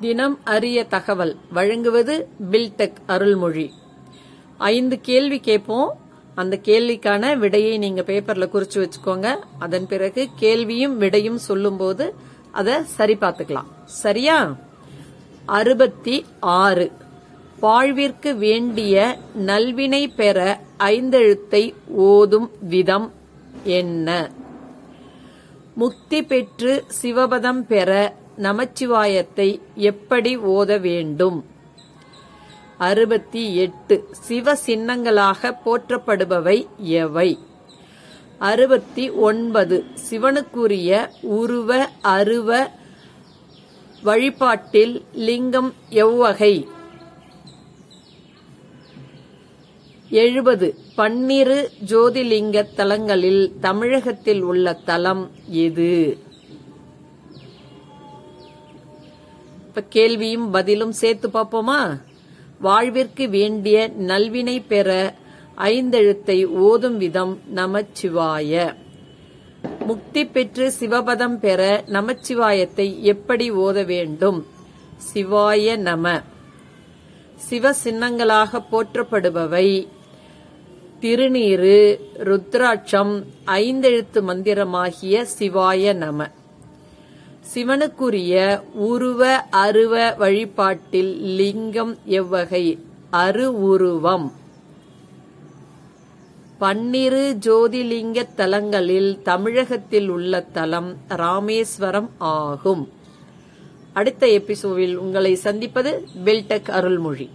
தினம் அரிய தகவல். வழங்குவது பில்டெக் அருள்மொழி. ஐந்து கேள்வி கேட்போம். அந்த கேள்விக்கான விடையை நீங்க பேப்பர்ல குறிச்சு வச்சுக்கோங்க. அதன் பிறகு கேள்வியும் விடையும் சொல்லும்போது அதை சரி பார்த்துக்கலாம். சரியா? அறுபத்தி ஆறு. வாழ்விற்கு வேண்டிய நல்வினை பெற ஐந்தெழுத்தை ஓதும் விதம் என்ன? முக்தி பெற்று சிவபதம் பெற நமச்சிவாயத்தை எப்படி ஓத வேண்டும்? அறுபத்தி எட்டு. சிவ சின்னங்களாக போற்றப்படுபவை எவை? அறுபத்தி ஒன்பது. சிவனுக்குரிய உருவ அருவ வழிபாட்டில் லிங்கம் எவ்வகை? எழுபது. பன்னிரு ஜோதிலிங்க தலங்களில் தமிழகத்தில் உள்ள தலம் எது? இப்ப கேள்வியும் பதிலும் சேர்த்து பார்ப்போமா? வாழ்விற்கு வேண்டிய நல்வினை பெற ஐந்தெழுத்தை ஓதும் விதம் நமச்சிவாய. முக்தி பெற்று சிவபதம் பெற நமச்சிவாயத்தை எப்படி ஓத வேண்டும்? சிவாய நம. சிவ சின்னங்களாக போற்றப்படுபவை திருநீரு ருத்ராட்சம் ஐந்தெழுத்து மந்திரமாகிய சிவாய நம. சிவனுக்குரிய உருவ அருவ வழிபாட்டில் லிங்கம் எவ்வகை அரு உருவம். பன்னிரு ஜோதிலிங்க தலங்களில் தமிழகத்தில் உள்ள தலம் ராமேஸ்வரம் ஆகும். அடுத்த எபிசோடில் உங்களை சந்திப்பது பில்டெக் அருள்மொழி.